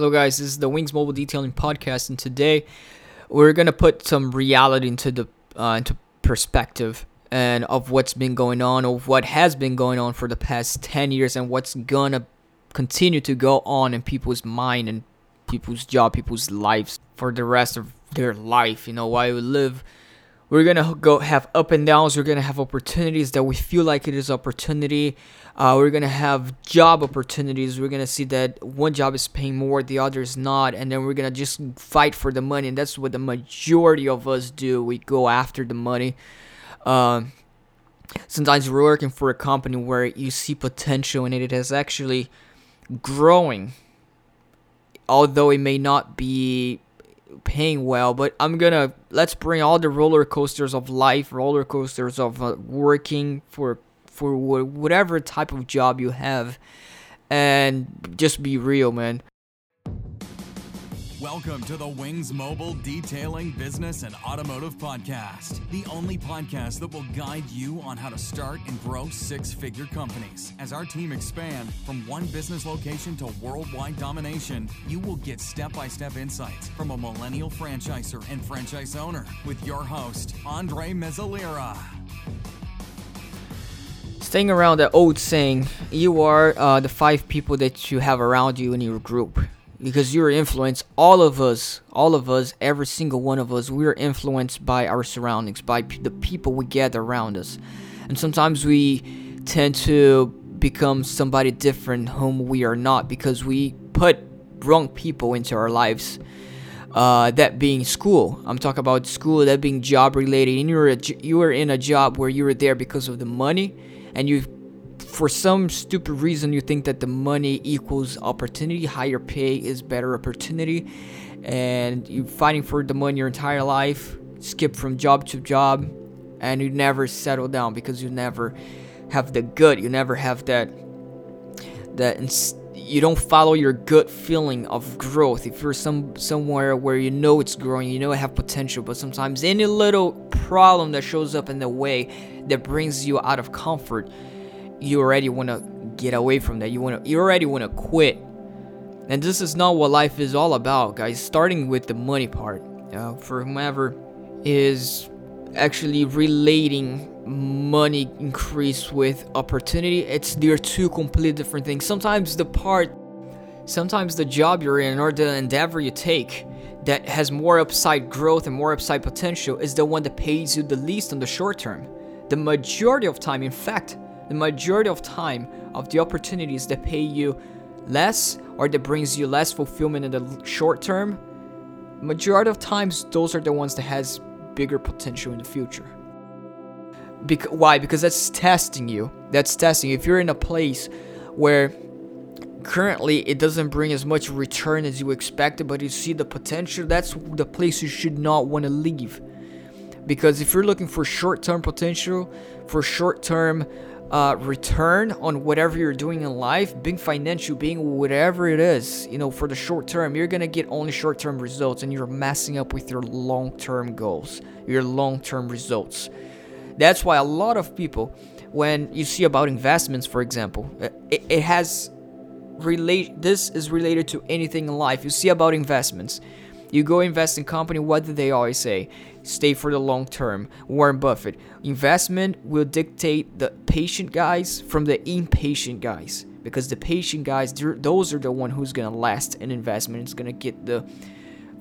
Hello, guys. This is the Wings Mobile Detailing Podcast, and today we're gonna put some reality into the uh, into perspective and of what's been going on, of what has been going on for the past ten years, and what's gonna continue to go on in people's mind and people's job, people's lives for the rest of their life. You know, why we live we're gonna go have up and downs. We're gonna have opportunities that we feel like it is opportunity. Uh, we're gonna have job opportunities. We're gonna see that one job is paying more the other is not and then we're gonna just fight for the money and that's what the majority of us do. We go after the money. Uh, sometimes we're working for a company where you see potential in it it is actually growing although it may not be paying well, but I'm gonna let's bring all the roller coasters of life, roller coasters of uh, working for for whatever type of job you have, and just be real, man. Welcome to the Wings Mobile Detailing Business and Automotive Podcast, the only podcast that will guide you on how to start and grow six figure companies. As our team expand from one business location to worldwide domination, you will get step by step insights from a millennial franchisor and franchise owner with your host, Andre Mezzalira. Staying around that old saying, you are uh, the five people that you have around you in your group because you're influenced all of us all of us every single one of us we're influenced by our surroundings by p- the people we get around us. And sometimes we tend to become somebody different whom we are not because we put wrong people into our lives. Uh, that being school. I'm talking about school that being job related. And you're a, you were in a job where you were there because of the money and you for some stupid reason you think that the money equals opportunity higher pay is better opportunity and you're fighting for the money your entire life skip from job to job and you never settle down because you never have the good you never have that that ins- you don't follow your gut feeling of growth. If you're some somewhere where you know it's growing you know it have potential but sometimes any little problem that shows up in the way that brings you out of comfort you already want to get away from that. You want to you already want to quit. And this is not what life is all about, guys. Starting with the money part, for whomever is actually relating money increase with opportunity, it's they're two completely different things. Sometimes the part, sometimes the job you're in or the endeavor you take that has more upside growth and more upside potential is the one that pays you the least in the short term. The majority of time, in fact, the majority of time of the opportunities that pay you less or that brings you less fulfillment in the short term majority of times those are the ones that has bigger potential in the future. Bec- why? Because that's testing you. That's testing. If you're in a place where currently it doesn't bring as much return as you expected but you see the potential that's the place you should not want to leave. Because if you're looking for short-term potential for short-term uh, return on whatever you're doing in life, being financial, being whatever it is, you know, for the short term, you're gonna get only short term results and you're messing up with your long term goals, your long term results. That's why a lot of people, when you see about investments, for example, it, it has relate. This is related to anything in life. You see about investments. You go invest in company. What do they always say? stay for the long term. Warren Buffett. Investment will dictate the patient guys from the impatient guys because the patient guys, those are the one who's gonna last an investment. It's gonna get the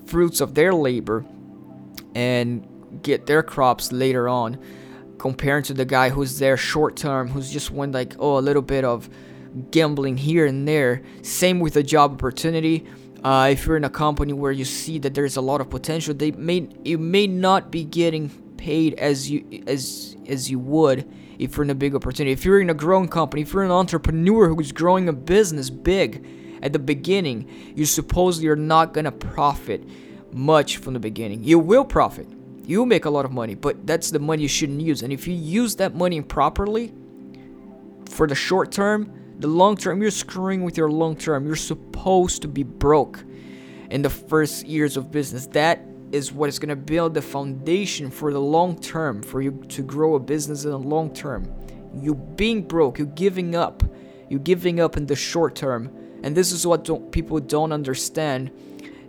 fruits of their labor and get their crops later on, compared to the guy who's there short term, who's just one like oh a little bit of gambling here and there. Same with a job opportunity uh, if you're in a company where you see that there's a lot of potential, they may you may not be getting paid as you as as you would if you're in a big opportunity. If you're in a growing company, if you're an entrepreneur who's growing a business big at the beginning, you supposedly are not gonna profit much from the beginning. You will profit. You'll make a lot of money, but that's the money you shouldn't use. And if you use that money properly for the short term, the long term, you're screwing with your long term. You're supposed to be broke in the first years of business. That is what is going to build the foundation for the long term, for you to grow a business in the long term. You being broke, you giving up, you giving up in the short term And this is what don't, people don't understand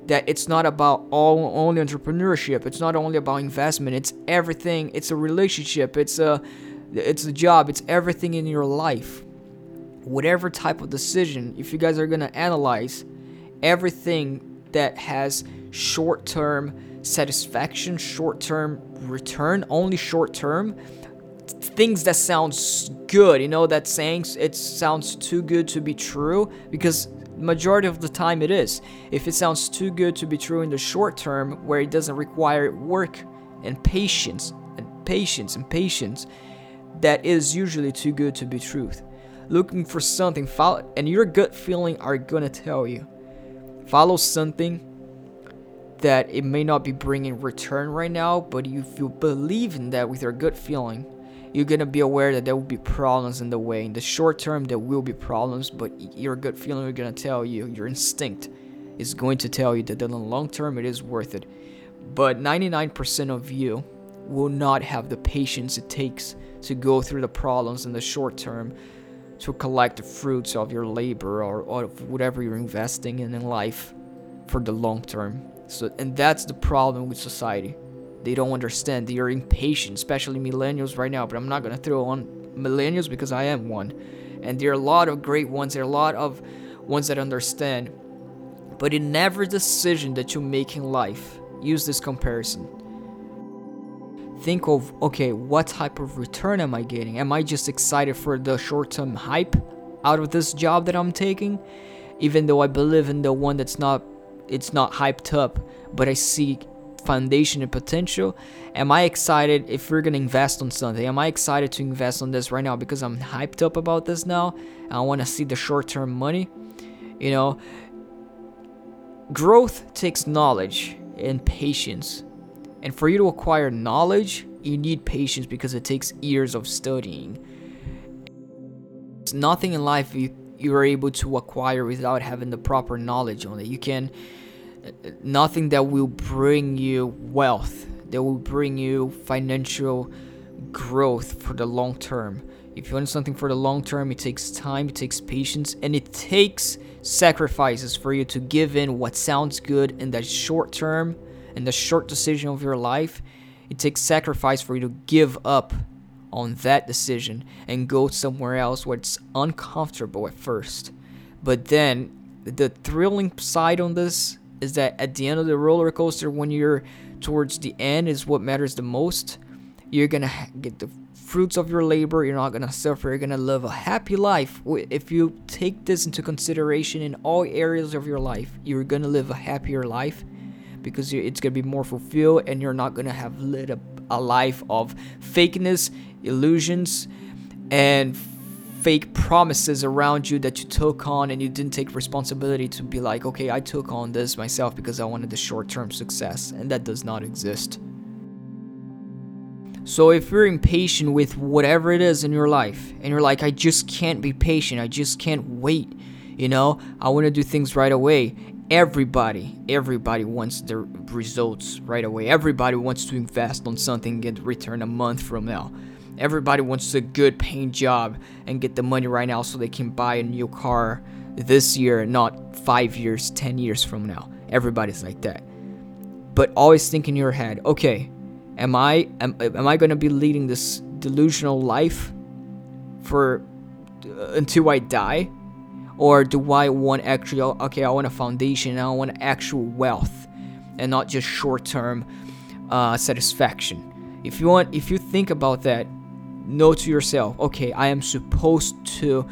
that it's not about all only entrepreneurship. It's not only about investment. It's everything. It's a relationship. It's a it's a job. It's everything in your life. Whatever type of decision, if you guys are going to analyze everything that has short-term satisfaction, short-term return, only short-term, things that sounds good, you know, that saying it sounds too good to be true because majority of the time it is. If it sounds too good to be true in the short term where it doesn't require work and patience and patience and patience, that is usually too good to be truth. Looking for something follow and your gut feeling are to tell you. Follow something that it may not be bringing return right now, but if you believe in that with your gut feeling, you're gonna be aware that there will be problems in the way. In the short term, there will be problems, but your gut feeling is gonna tell you, your instinct is going to tell you that in the long term it is worth it. But 99% of you will not have the patience it takes to go through the problems in the short term to collect the fruits of your labor or, or whatever you're investing in in life for the long term. So, and that's the problem with society. They don't understand. They are impatient, especially millennials right now. But I'm not gonna throw on millennials because I am one, and there are a lot of great ones. There are a lot of ones that understand. But in every decision that you make in life, use this comparison. Think of okay, what type of return am I getting? Am I just excited for the short-term hype out of this job that I'm taking? Even though I believe in the one that's not it's not hyped up, but I see foundation and potential am i excited if we're gonna invest on something am i excited to invest on this right now because i'm hyped up about this now i want to see the short-term money you know growth takes knowledge and patience and for you to acquire knowledge you need patience because it takes years of studying it's nothing in life you you're able to acquire without having the proper knowledge on it you can nothing that will bring you wealth, that will bring you financial growth for the long term. If you want something for the long term, it takes time, it takes patience, and it takes sacrifices for you to give in what sounds good in the short term, in the short decision of your life. It takes sacrifice for you to give up on that decision and go somewhere else where it's uncomfortable at first. But then the thrilling side on this is that at the end of the roller coaster, when you're towards the end, is what matters the most. You're gonna get the fruits of your labor. You're not gonna suffer. You're gonna live a happy life. If you take this into consideration in all areas of your life, you're gonna live a happier life because it's gonna be more fulfilled, and you're not gonna have lived a, a life of fakeness, illusions, and fake promises around you that you took on and you didn't take responsibility to be like, okay, I took on this myself because I wanted the short term success, and that does not exist. So if you're impatient with whatever it is in your life, and you're like, I just can't be patient, I just can't wait, you know, I want to do things right away. Everybody, everybody wants their results right away. Everybody wants to invest on something and get return a month from now. Everybody wants a good paying job and get the money right now so they can buy a new car this year, not five years, 10 years from now. Everybody's like that. But always think in your head, okay, am I am, am I going to be leading this delusional life for uh, until I die? Or do I want actually okay, I want a foundation, I want actual wealth and not just short-term uh, satisfaction. If you want if you think about that, know to yourself, okay, I am supposed to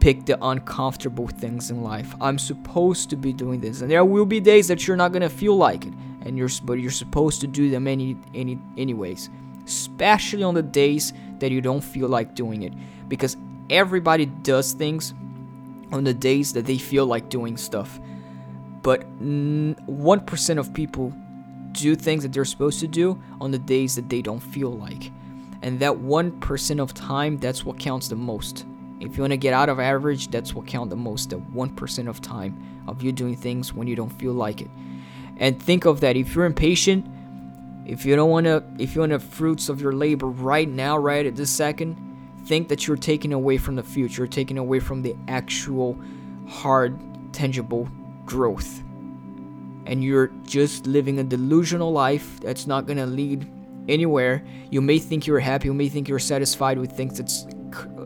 pick the uncomfortable things in life. I'm supposed to be doing this. And there will be days that you're not to feel like it and you're but you're supposed to do them any any anyways. Especially on the days that you don't feel like doing it because everybody does things on the days that they feel like doing stuff. But 1% of people do things that they're supposed to do on the days that they don't feel like. And that 1% of time, that's what counts the most. If you want to get out of average, that's what counts the most. The 1% of time of you doing things when you don't feel like it. And think of that. If you're impatient, if you don't want to, if you want the fruits of your labor right now, right at this second, think that you're taking away from the future, taking away from the actual hard tangible growth. And you're just living a delusional life that's not going to lead anywhere. You may think you're happy, you may think you're satisfied with things that's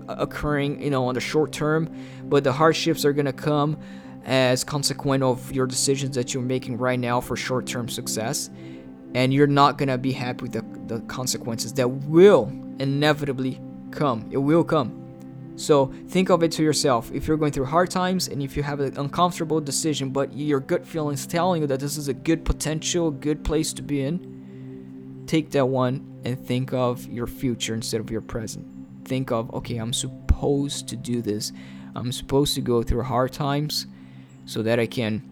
occurring, you know, on the short term, but the hardships are going to come as consequent of your decisions that you're making right now for short-term success and you're not going to be happy with the, the consequences that will inevitably come it will come so think of it to yourself. If you're going through hard times and if you have an uncomfortable decision, but your gut feelings telling you that this is a good potential, good place to be in, take that one and think of your future instead of your present. Think of, okay, I'm supposed to do this. I'm supposed to go through hard times so that I can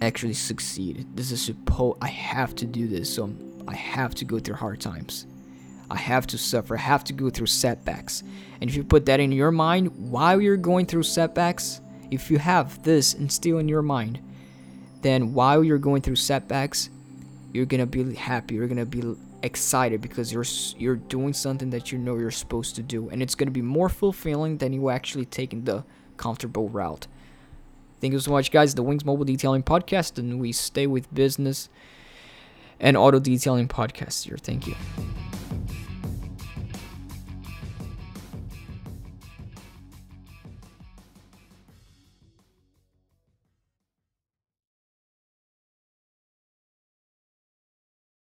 actually succeed. This is supposed I have to do this. So I have to go through hard times. I have to suffer, I have to go through setbacks. And if you put that in your mind while you're going through setbacks, if you have this instilled in your mind, then while you're going through setbacks, you're gonna be happy, you're gonna be excited because you're you're doing something that you know you're supposed to do, and it's gonna be more fulfilling than you actually taking the comfortable route. Thank you so much, guys. The Wings Mobile Detailing Podcast, and we stay with business and auto detailing podcast here. Thank you.